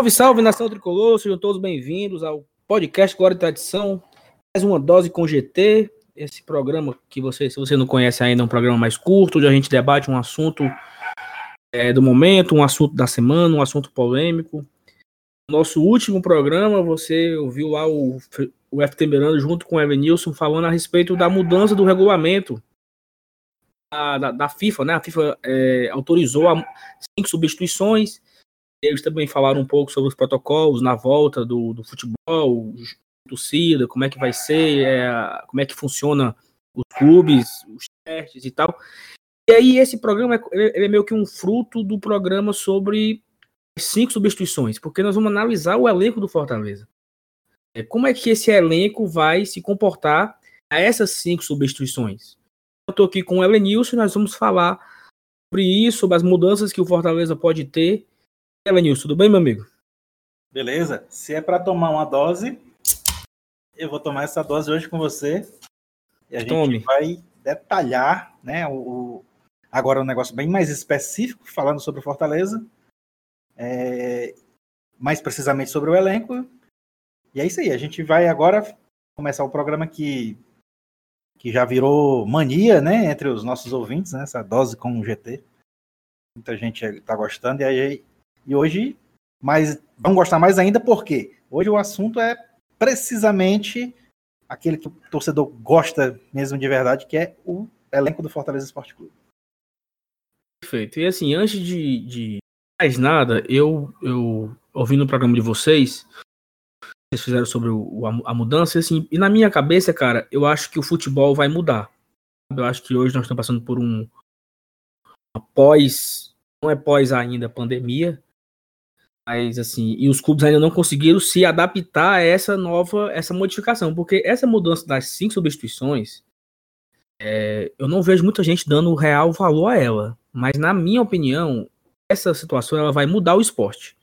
Salve, salve, nação tricolor, sejam todos bem-vindos ao podcast Glória e Tradição, mais uma dose com GT, esse programa que você, se você não conhece ainda, é um programa mais curto, onde a gente debate um assunto é, do momento, um assunto da semana, um assunto polêmico. Nosso último programa, você ouviu lá o, o FT Miranda junto com o Evanilson falando a respeito da mudança do regulamento da, da, da FIFA, né? A FIFA é, autorizou cinco substituições, eles também falaram um pouco sobre os protocolos na volta do, do futebol, torcida, como é que vai ser, é, como é que funciona os clubes, os testes e tal. E aí esse programa é, é meio que um fruto do programa sobre cinco substituições, porque nós vamos analisar o elenco do Fortaleza. É, como é que esse elenco vai se comportar a essas cinco substituições? Eu estou aqui com o Elenilson e nós vamos falar sobre isso, sobre as mudanças que o Fortaleza pode ter Elenilson, tudo bem, meu amigo? Beleza. Se é para tomar uma dose, eu vou tomar essa dose hoje com você. E a Tome. gente vai detalhar, né? O, agora um negócio bem mais específico, falando sobre Fortaleza. É, mais precisamente sobre o elenco. E é isso aí. A gente vai agora começar o programa que, que já virou mania, né? Entre os nossos ouvintes, né? Essa dose com o GT. Muita gente está gostando. E aí e hoje, mas vão gostar mais ainda porque hoje o assunto é precisamente aquele que o torcedor gosta mesmo de verdade, que é o elenco do Fortaleza Esporte Clube. Perfeito. E assim, antes de, de mais nada, eu, eu ouvindo o programa de vocês, vocês fizeram sobre o, a, a, mudança, assim, e na minha cabeça, cara, eu acho que o futebol vai mudar. Eu acho que hoje nós estamos passando por um após, não é pós ainda pandemia, mas assim, e os clubes ainda não conseguiram se adaptar a essa nova, essa modificação, porque essa mudança das cinco substituições, é, eu não vejo muita gente dando real valor a ela. Mas na minha opinião, essa situação ela vai mudar o esporte.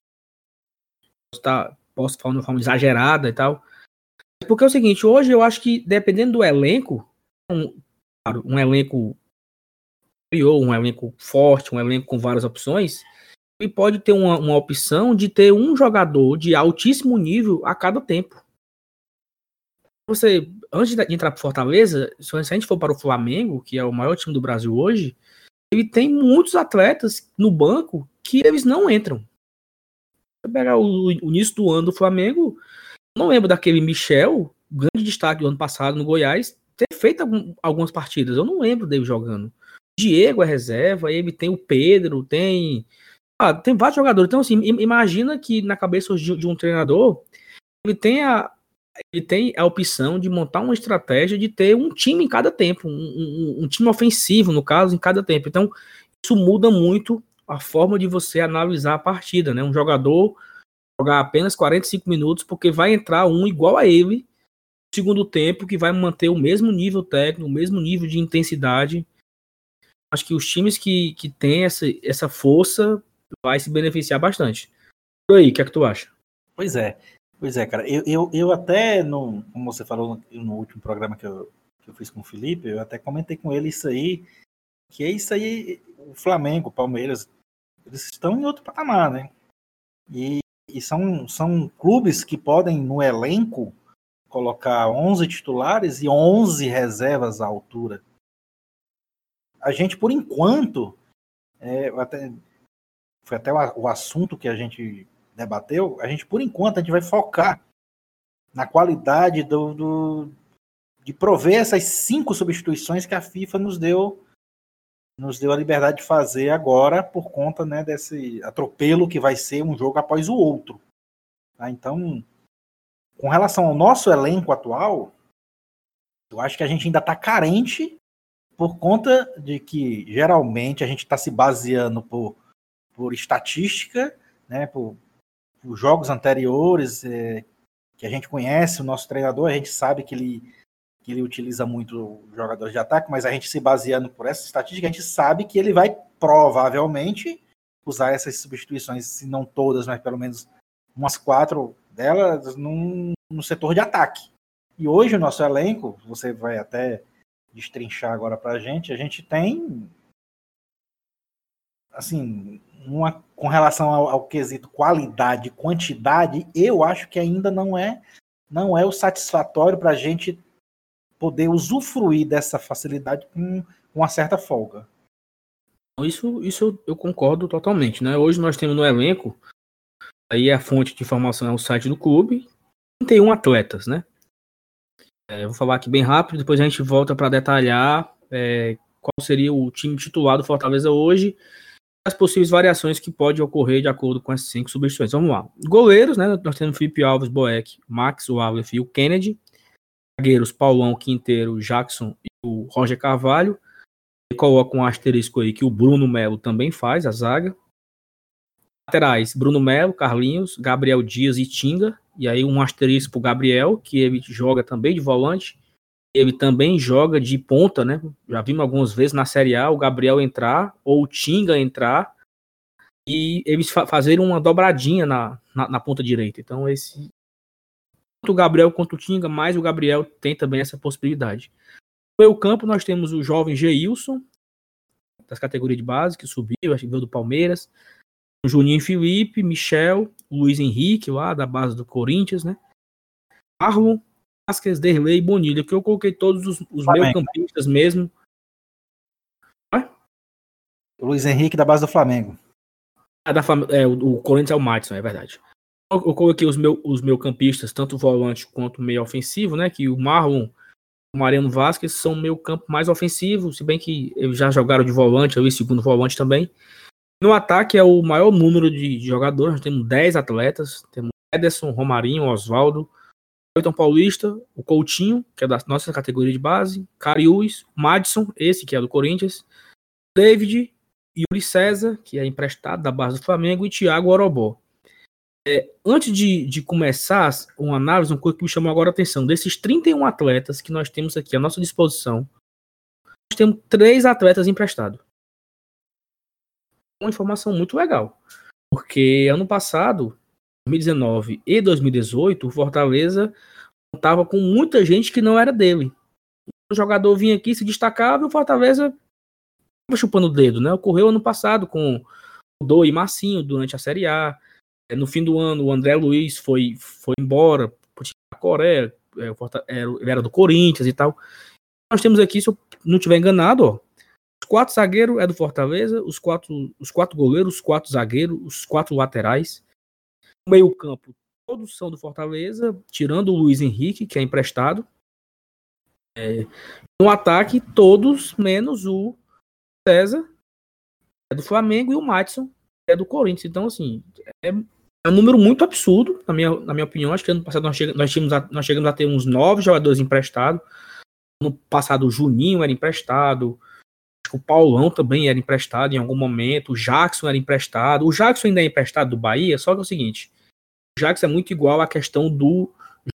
Posso, tá, posso falar de uma forma exagerada e tal. Porque é o seguinte, hoje eu acho que dependendo do elenco, um, claro, um elenco um elenco forte, um elenco com várias opções, ele pode ter uma, uma opção de ter um jogador de altíssimo nível a cada tempo. Você, antes de entrar para Fortaleza, se a gente for para o Flamengo, que é o maior time do Brasil hoje, ele tem muitos atletas no banco que eles não entram. Você pegar o, o início do ano do Flamengo, não lembro daquele Michel, grande destaque do ano passado no Goiás, ter feito algum, algumas partidas. Eu não lembro dele jogando. Diego é reserva, ele tem o Pedro, tem ah, tem vários jogadores. Então, assim, imagina que na cabeça de, um treinador, ele tem a, ele tem a opção de montar uma estratégia de ter um time em cada tempo, um, um, um, time ofensivo, no caso, em cada tempo. Então, isso muda muito a forma de você analisar a partida, né? Um jogador jogar apenas 45 minutos, porque vai entrar um igual a ele no segundo tempo, que vai manter o mesmo nível técnico, o mesmo nível de intensidade. Acho que os times que, que têm essa, essa força vai se beneficiar bastante. E aí, o que é que tu acha? Pois é, pois é, cara. Eu, eu, eu até, no, como você falou no, no último programa que eu, que eu fiz com o Felipe, eu até comentei com ele isso aí, que é isso aí, o Flamengo, o Palmeiras, eles estão em outro patamar, né? E, e são, são clubes que podem, no elenco, colocar 11 titulares e 11 reservas à altura. A gente, por enquanto, é, até foi até o, assunto que a gente debateu, a gente, por enquanto, a gente vai focar na qualidade do, do, de prover essas cinco substituições que a FIFA nos deu nos deu a liberdade de fazer agora por conta né, desse atropelo que vai ser um jogo após o outro. Tá? Então, com relação ao nosso elenco atual, eu acho que a gente ainda está carente por conta de que geralmente a gente está se baseando por por estatística, né, por, por jogos anteriores é, que a gente conhece, o nosso treinador, a gente sabe que ele, que ele utiliza muito jogadores de ataque, mas a gente se baseando por essa estatística, a gente sabe que ele vai provavelmente usar essas substituições, se não todas, mas pelo menos umas quatro delas num, no setor de ataque. E hoje o nosso elenco, você vai até destrinchar agora para a gente, a gente tem assim uma com relação ao, ao quesito qualidade quantidade, eu acho que ainda não é não é o satisfatório para a gente poder usufruir dessa facilidade com, com uma certa folga. Isso, isso eu concordo totalmente, né? Hoje nós temos no elenco, aí a fonte de informação é o site do clube, 31 atletas, né? É, vou falar aqui bem rápido, depois a gente volta para detalhar é, qual seria o time titular do Fortaleza hoje as possíveis variações que podem ocorrer de acordo com essas cinco substituições. Vamos lá. Goleiros, né? Nós temos Felipe Alves, Boeck, Max, o Aleph e o Kennedy. Zagueiros, Paulão, Quinteiro, Jackson e o Roger Carvalho. Ele coloca um asterisco aí que o Bruno Melo também faz, a zaga. Laterais, Bruno Melo, Carlinhos, Gabriel Dias e Tinga. E aí um asterisco pro Gabriel, que ele joga também de volante. Ele também joga de ponta, né? Já vimos algumas vezes na Série A o Gabriel entrar ou o Tinga entrar e eles fa fazerem uma dobradinha na, na, na, ponta direita. Então, esse. Tanto o Gabriel quanto o Tinga, mais o Gabriel tem também essa possibilidade. No meio campo, nós temos o jovem Geilson, das categorias de base, que subiu, acho que veio do Palmeiras. O Juninho Felipe, Michel, Luiz Henrique, lá da base do Corinthians, né? Marlon, Vasquez, Derlei e Bonilha, que eu coloquei todos os, os meus campistas mesmo. O Luiz Henrique da base do Flamengo. Ah, da é, o, o Corinthians é o Madison, é verdade. Eu, eu coloquei os meus os meu campistas, tanto volante quanto meio ofensivo, né? Que o Marlon o Mariano Vasquez são meio campo mais ofensivo, se bem que eles já jogaram de volante, ali, segundo volante também. No ataque é o maior número de, de jogadores, nós temos 10 atletas, temos Ederson, Romarinho, Oswaldo, Everton Paulista, o Coutinho, que é da nossa categoria de base, Cariús, Madison, esse que é do Corinthians, David, Yuri César, que é emprestado da base do Flamengo, e Thiago Orobó. É, antes de, de, começar uma análise, uma coisa que me chamou agora a atenção, desses 31 atletas que nós temos aqui à nossa disposição, nós temos três atletas emprestados. Uma informação muito legal, porque ano passado 2019 e 2018, o Fortaleza contava com muita gente que não era dele. O jogador vinha aqui, se destacava e o Fortaleza estava chupando o dedo, né? Ocorreu ano passado com o Do e Massinho durante a Série A. É, no fim do ano, o André Luiz foi, foi embora para a Coreia, é, ele era do Corinthians e tal. Nós temos aqui, se eu não estiver enganado, ó, os quatro zagueiros é do Fortaleza, os quatro, os quatro goleiros, os quatro zagueiros, os quatro laterais meio campo, todos são do Fortaleza, tirando o Luiz Henrique, que é emprestado. É, no ataque, todos, menos o César, é do Flamengo, e o Matson, é do Corinthians. Então, assim, é, é um número muito absurdo, na minha, na minha opinião. Acho que ano passado nós, chegamos, nós, tínhamos a, nós chegamos a ter uns nove jogadores emprestados. No passado, o Juninho era emprestado. o Paulão também era emprestado em algum momento. O Jackson era emprestado. O Jackson ainda é emprestado do Bahia, só que é o seguinte: Jackson é muito igual à questão do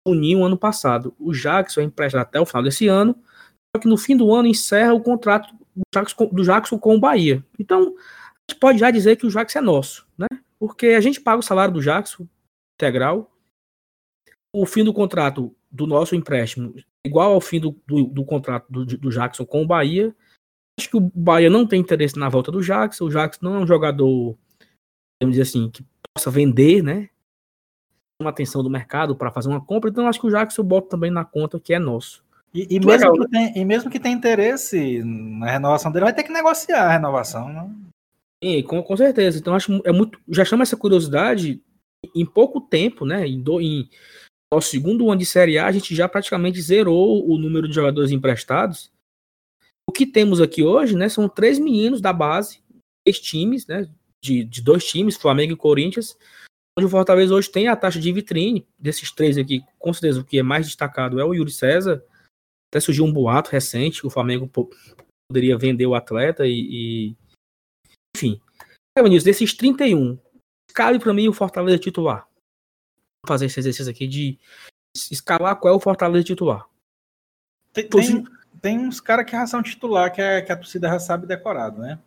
Juninho ano passado. O Jackson é emprestado até o final desse ano, só que no fim do ano encerra o contrato do Jackson, do com o Bahia. Então, a gente pode já dizer que o Jackson é nosso, né? Porque a gente paga o salário do Jackson integral. O fim do contrato do nosso empréstimo igual ao fim do, do, do contrato do, do Jackson com o Bahia. Acho que o Bahia não tem interesse na volta do Jackson. O Jackson não é um jogador, vamos dizer assim, que possa vender, né? Uma atenção do mercado para fazer uma compra, então acho que o Jackson bota também na conta que é nosso. E, e mesmo legal, que né? tem, e mesmo que tenha interesse na renovação dele, vai ter que negociar a renovação, né? Sim, com, com certeza. Então acho é muito. Já chama essa curiosidade em pouco tempo, né? Em, do, em nosso segundo ano de Série A, a gente já praticamente zerou o número de jogadores emprestados. O que temos aqui hoje, né? São três meninos da base, três times, né? De, de dois times, Flamengo e Corinthians, o Fortaleza hoje tem a taxa de vitrine desses três aqui, com certeza o que é mais destacado é o Yuri César. Até surgiu um boato recente que o Flamengo poderia vender o atleta e. e... Enfim. Vinícius, desses 31, cabe para mim o Fortaleza titular. Vou fazer esse exercício aqui de escalar qual é o Fortaleza titular. Tem, tem, tem uns caras que já são titular, que, é, que a torcida já sabe decorado, né?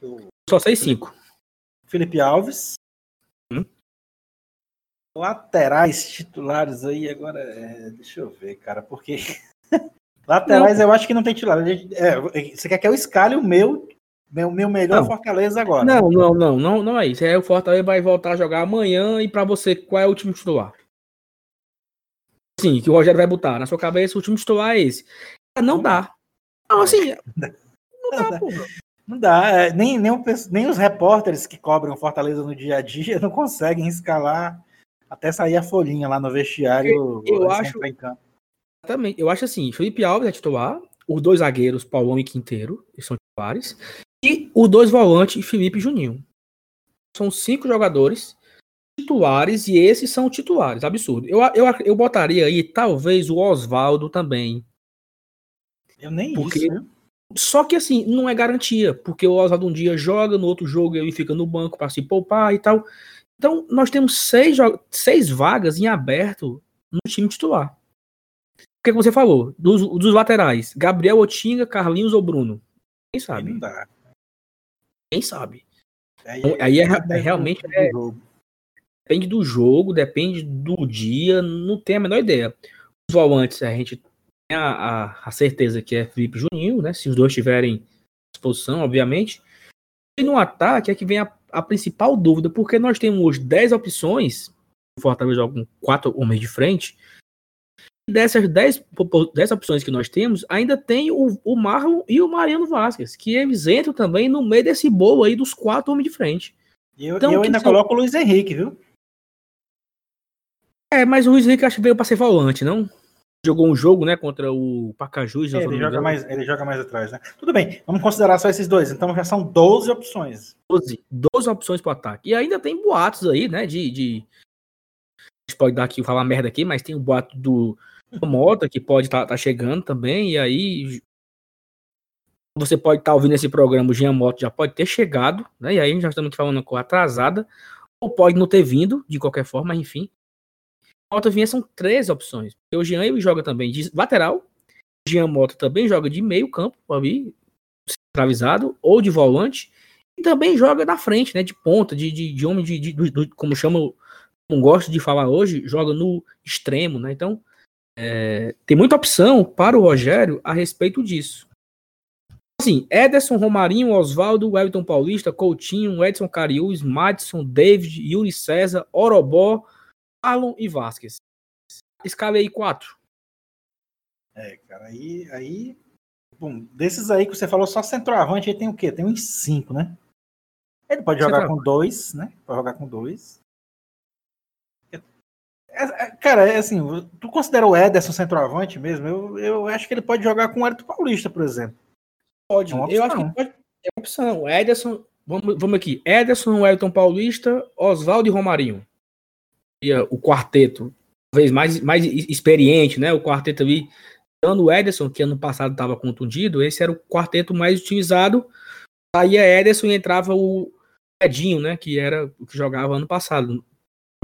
Eu... Só sei cinco. Felipe Alves. Laterais titulares aí, agora, é, deixa eu ver, cara, porque laterais não. eu acho que não tem titular. É, você quer que eu escale o meu Meu, meu melhor não. Fortaleza agora. Não, não, não, não, não é isso. É o Fortaleza vai voltar a jogar amanhã e para você, qual é o time titular? Sim, que o Rogério vai botar na sua cabeça, o time titular é esse. Não dá. Não, assim, não dá, porra. Não dá. É, nem, nem, o, nem os repórteres que cobrem Fortaleza no dia a dia não conseguem escalar até sair a folhinha lá no vestiário. Eu, eu acho. Exatamente. Eu acho assim: Felipe Alves é titular, os dois zagueiros, Paulão e Quinteiro, são titulares, e os dois volantes, Felipe e Juninho. São cinco jogadores titulares e esses são titulares. Absurdo. Eu, eu, eu botaria aí talvez o Oswaldo também. Eu nem porque, isso, né? Só que assim, não é garantia, porque o Oswaldo um dia joga, no outro jogo ele fica no banco para se poupar e tal. Então, nós temos seis, seis vagas em aberto no time titular. O que você falou? Dos, dos laterais, Gabriel Otinga, Carlinhos ou Bruno? Quem sabe? Não dá. Quem sabe? Aí, então, aí é, é, é realmente é, depende do jogo, depende do dia, não tem a menor ideia. Os volantes, a gente tem a, a, a certeza que é Felipe Juninho, né? Se os dois tiverem disposição, obviamente. E no ataque é que vem a, a principal dúvida, porque nós temos 10 opções, o Fortaleza joga com quatro homens de frente, dessas 10, 10 opções que nós temos, ainda tem o, o Marlon e o Mariano Vasquez, que eles entram também no meio desse bolo aí dos quatro homens de frente. E eu, então, eu ainda são... coloco o Luiz Henrique, viu? É, mas o Luiz Henrique acho que veio para ser volante, não? Jogou um jogo, né, contra o Pacajus. É, ele, joga mais, ele joga mais atrás, né? Tudo bem, vamos considerar só esses dois. Então já são 12 opções. 12, 12 opções para ataque. E ainda tem boatos aí, né, de, de... A gente pode dar aqui, falar merda aqui, mas tem o boato do, Mota, que pode estar tá, tá chegando também, e aí você pode estar tá ouvindo esse programa, o Jean Mota já pode ter chegado, né? E aí já estamos falando com atrasada, ou pode não ter vindo, de qualquer forma, enfim. Mota vinha são três opções. O Jean joga também de lateral. O Jean Mota também joga de meio campo, ali, centralizado, ou de volante. E também joga na frente, né? De ponta, de, de, de homem de, de, de, como chama, não gosto de falar hoje, joga no extremo, né? Então, é, tem muita opção para o Rogério a respeito disso. Assim, Ederson, Romarinho, Oswaldo, Wellington Paulista, Coutinho, Edson Cariús, Madison, David, Yuri César, Orobó, Marlon e Vasquez. Escalei aí quatro. É, cara, aí, aí. Bom, desses aí que você falou, só centroavante, aí tem o quê? Tem uns cinco, né? Ele pode jogar com dois, né? Pode jogar com dois. É, é, cara, é assim, tu considera o Ederson centroavante mesmo? Eu, eu acho que ele pode jogar com o Hélio Paulista, por exemplo. Pode, é eu acho que pode. É opção. Ederson, vamos, vamos aqui. Ederson, Wellington Paulista, Oswaldo e Romarinho o quarteto, talvez mais, mais experiente, né? O quarteto ali, dando o Ederson, que ano passado estava contundido, esse era o quarteto mais utilizado. Saía Ederson e entrava o Edinho, né? Que era o que jogava ano passado,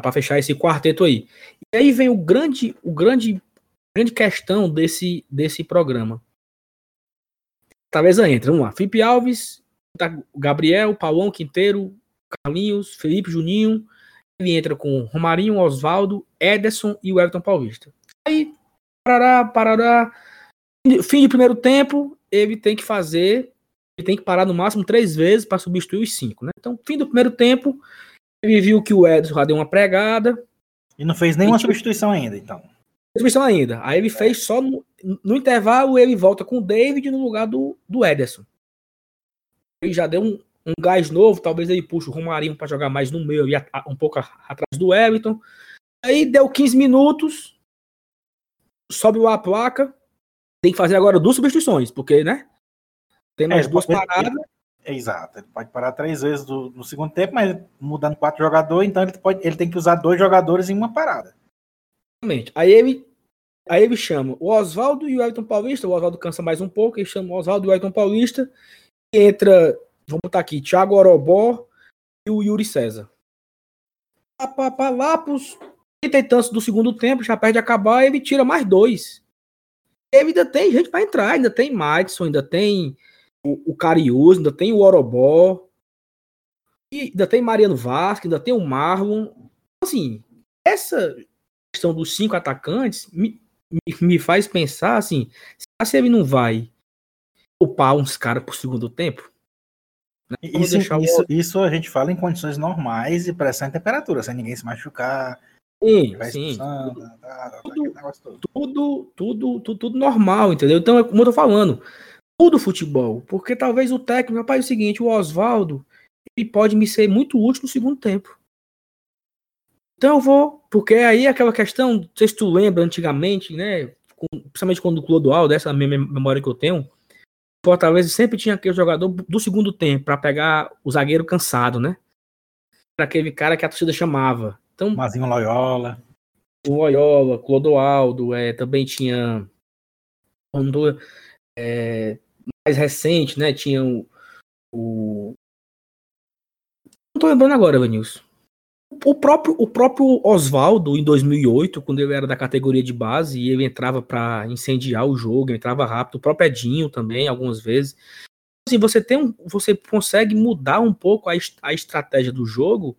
para fechar esse quarteto aí. E aí vem o grande, o grande, grande questão desse, desse programa. Talvez entra, vamos lá. Felipe Alves, Gabriel, Paulão Quinteiro, Carlinhos, Felipe Juninho, ele entra com Romarinho, Oswaldo, Ederson e o Everton Paulista. Aí, parará, parará. Fim de primeiro tempo, ele tem que fazer, ele tem que parar no máximo três vezes para substituir os cinco, né? Então, fim do primeiro tempo, ele viu que o Ederson já deu uma pregada. E não fez nenhuma substituição ainda, então. Substituição ainda. Aí ele fez só no, no intervalo, ele volta com o David no lugar do, do Ederson. Ele já deu um, um gás novo, talvez ele puxe o Romarinho para jogar mais no meio e um pouco atrás do Everton. Aí deu 15 minutos, sobe a placa, tem que fazer agora duas substituições, porque, né? Tem mais é, duas pode, paradas. É, exato, ele pode parar três vezes do, no segundo tempo, mas mudando quatro jogadores, então ele, pode, ele tem que usar dois jogadores em uma parada. Exatamente. Aí ele, aí ele chama o Oswaldo e o Elton Paulista, o Oswaldo cansa mais um pouco, ele chama o Oswaldo e o Elton Paulista, e entra Vamos botar aqui, Thiago Orobó e o Yuri César. Lá pros 30 e tantos do segundo tempo, já perde acabar, ele tira mais dois. Ele ainda tem gente para entrar, ainda tem Madison, ainda tem o, o Cariús, ainda tem o Orobó, e ainda tem Mariano Vasquez, ainda tem o Marlon. Assim, essa questão dos cinco atacantes me, me, me faz pensar assim, se ele não vai upar uns caras pro segundo tempo, Né? Isso, isso, isso a gente fala em condições normais e pressão e temperatura, sem ninguém se machucar. Sim, sim. Tá, tá, tá, tudo, tudo, tudo, tudo, normal, entendeu? Então, é como eu tô falando, tudo futebol. Porque talvez o técnico, rapaz, é o seguinte, o Oswaldo, ele pode me ser muito útil no segundo tempo. Então eu vou, porque aí aquela questão, não sei se tu lembra antigamente, né? Principalmente quando o Clodoaldo, dessa minha memória que eu tenho, Fortaleza sempre tinha aquele jogador do segundo tempo para pegar o zagueiro cansado, né? Era aquele cara que a torcida chamava. Então, Mazinho Loyola. O Loyola, Clodoaldo, é, também tinha. É, mais recente, né? Tinha o, o. Não tô lembrando agora, Vanilson. O próprio, o próprio Oswaldo, em 2008, quando ele era da categoria de base e ele entrava para incendiar o jogo, entrava rápido, o próprio Edinho também, algumas vezes. Assim, você, tem um, você consegue mudar um pouco a, a estratégia do jogo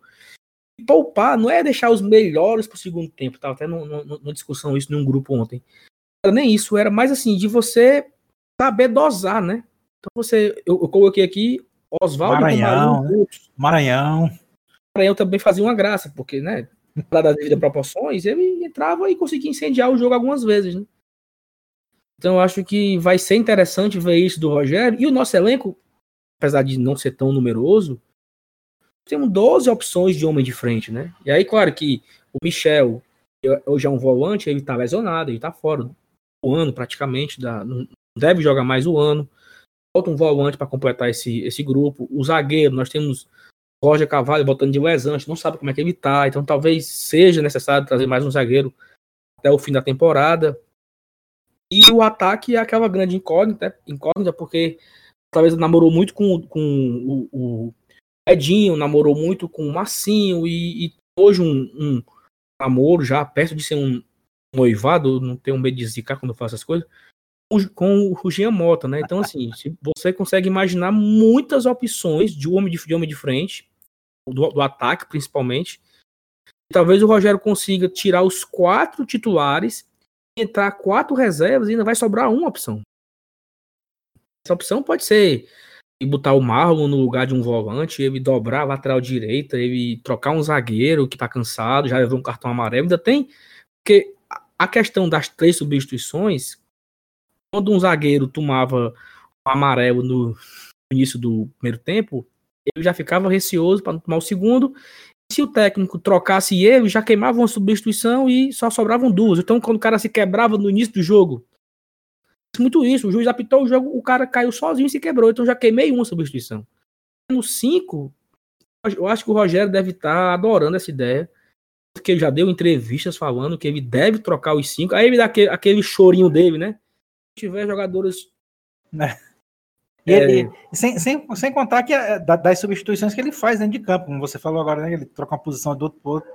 e poupar, não é deixar os melhores para o segundo tempo, estava até numa discussão isso num grupo ontem. Era nem isso, era mais assim, de você saber dosar, né? Então você, eu, eu coloquei aqui Oswaldo Maranhão, né? Maranhão. Maranhão também fazia uma graça, porque, né, das devidas proporções, ele entrava e conseguia incendiar o jogo algumas vezes, né? Então acho que vai ser interessante ver isso do Rogério. E o nosso elenco, apesar de não ser tão numeroso, temos 12 opções de homem de frente, né? E aí, claro que o Michel, hoje é um volante, ele tá lesionado, ele tá fora o ano praticamente, da, não deve jogar mais o ano. Falta um volante para completar esse, esse grupo. O zagueiro, nós temos Roger Cavalho voltando de lesão, a gente não sabe como é que ele tá, então talvez seja necessário trazer mais um zagueiro até o fim da temporada. E o ataque é aquela grande incógnita, incógnita porque talvez namorou muito com, com o, o Edinho, namorou muito com o Massinho e, e hoje um, um, namoro já perto de ser um noivado, não tenho medo de zicar quando faço essas coisas, com o Rugian Mota, né? Então, assim, você consegue imaginar muitas opções de homem de, de, homem de frente, do, do ataque principalmente. talvez o Rogério consiga tirar os quatro titulares, entrar quatro reservas e ainda vai sobrar uma opção. Essa opção pode ser e botar o Marlon no lugar de um volante, ele dobrar a lateral direita, ele trocar um zagueiro que tá cansado, já levou um cartão amarelo, ainda tem. Porque a questão das três substituições, quando um zagueiro tomava um amarelo no início do primeiro tempo, ele já ficava receoso para não tomar o segundo. Se o técnico trocasse ele, já queimava uma substituição e só sobravam duas. Então, quando o cara se quebrava no início do jogo, muito isso. O juiz apitou o jogo, o cara caiu sozinho e se quebrou. Então já queimei uma substituição. No 5, eu acho que o Rogério deve estar tá adorando essa ideia. Porque ele já deu entrevistas falando que ele deve trocar os cinco. Aí ele dá aquele, aquele chorinho dele, né? Tiver jogadores. Né? E ele, é... sem, sem, sem contar que é, das substituições que ele faz dentro de campo, como você falou agora, né? Ele troca uma posição do outro pro outro.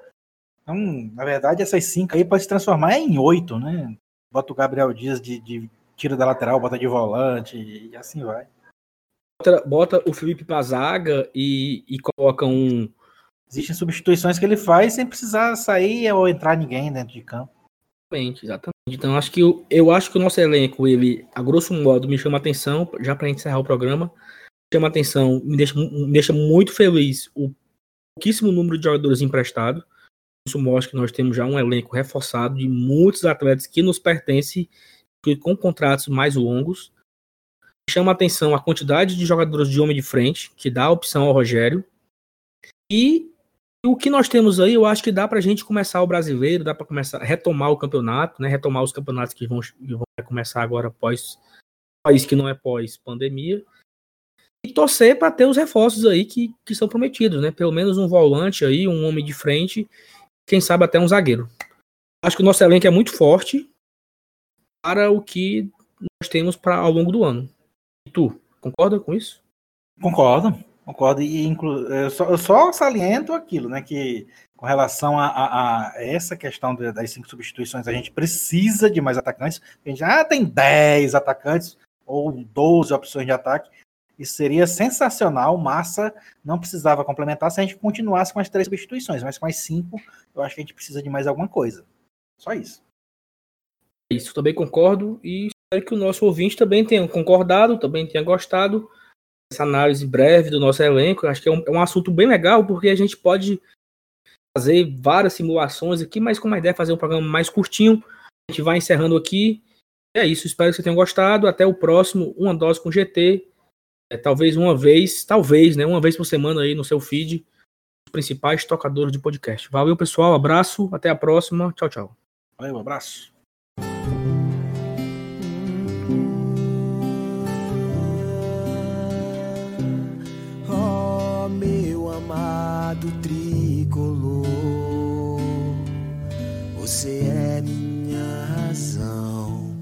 Então, na verdade, essas cinco aí pode se transformar em oito, né? Bota o Gabriel Dias de, de tira da lateral, bota de volante e assim vai. Bota, bota o Felipe pra zaga e, e coloca um. Existem substituições que ele faz sem precisar sair ou entrar ninguém dentro de campo. Exatamente, exatamente. Então acho que eu, eu acho que o nosso elenco, ele, a grosso modo, me chama atenção, já para encerrar o programa, chama atenção, me deixa, me deixa muito feliz o pouquíssimo número de jogadores emprestados. Isso mostra que nós temos já um elenco reforçado de muitos atletas que nos pertencem com contratos mais longos. Chama atenção a quantidade de jogadores de homem de frente, que dá a opção ao Rogério. E o que nós temos aí, eu acho que dá para a gente começar o brasileiro, dá para começar retomar o campeonato, né? Retomar os campeonatos que vão, que vão começar agora após país que não é pós pandemia. E torcer para ter os reforços aí que, que são prometidos, né? Pelo menos um volante aí, um homem de frente, quem sabe até um zagueiro. Acho que o nosso elenco é muito forte, para o que nós temos para ao longo do ano. E tu, concorda com isso? Concordo, concordo. E inclu... eu, só, eu só saliento aquilo, né? Que com relação a, a, a, essa questão das cinco substituições, a gente precisa de mais atacantes. A gente já tem 10 atacantes ou 12 opções de ataque. Isso seria sensacional. Massa não precisava complementar se a gente continuasse com as três substituições, mas com as cinco, eu acho que a gente precisa de mais alguma coisa. Só isso. Isso, também concordo e espero que o nosso ouvinte também tenha concordado, também tenha gostado. Essa análise breve do nosso elenco. Acho que é um, é um assunto bem legal, porque a gente pode fazer várias simulações aqui, mas com uma ideia de fazer um programa mais curtinho. A gente vai encerrando aqui. é isso, espero que vocês tenham gostado. Até o próximo, uma dose com GT. É, talvez uma vez, talvez, né? Uma vez por semana aí no seu feed, os principais tocadores de podcast. Valeu, pessoal. Abraço, até a próxima. Tchau, tchau. Valeu, um abraço. Você é minha razão,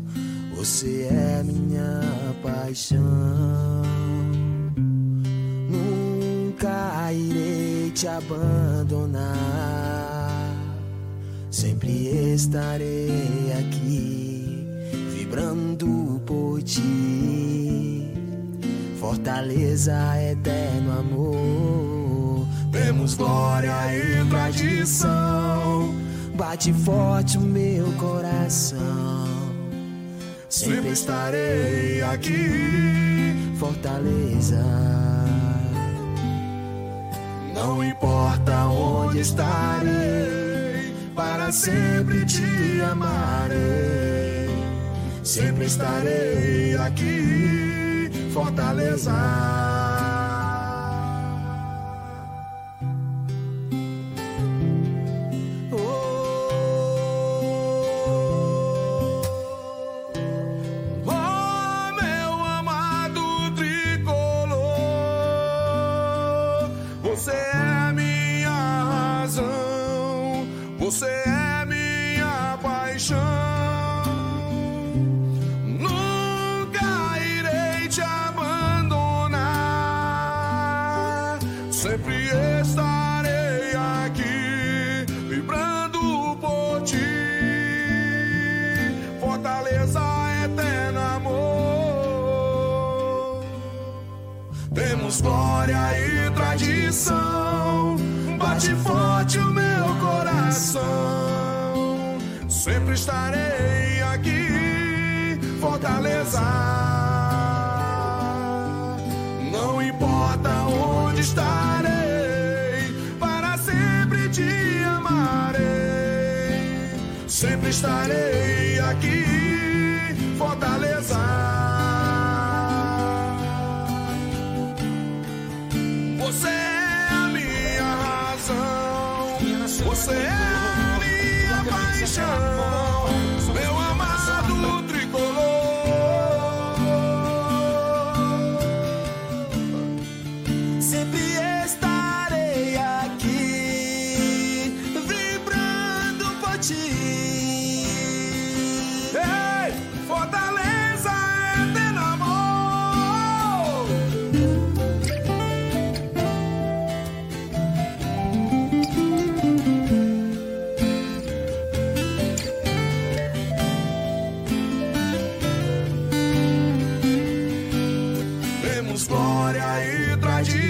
você é minha paixão. Nunca irei te abandonar, sempre estarei aqui, vibrando por ti. Fortaleza, eterno amor. Temos glória e tradição. Bate forte o meu coração. Sempre estarei aqui, Fortaleza. Não importa onde estarei, para sempre te amarei. Sempre estarei aqui, Fortaleza.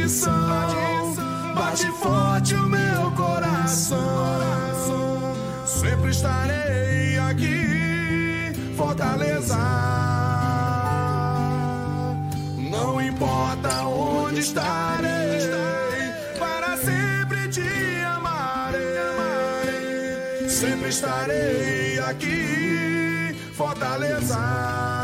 Tradição. Bate forte o meu coração. Sempre estarei aqui, Fortaleza. Não importa onde estarei, para sempre te amarei. Sempre estarei aqui, Fortaleza.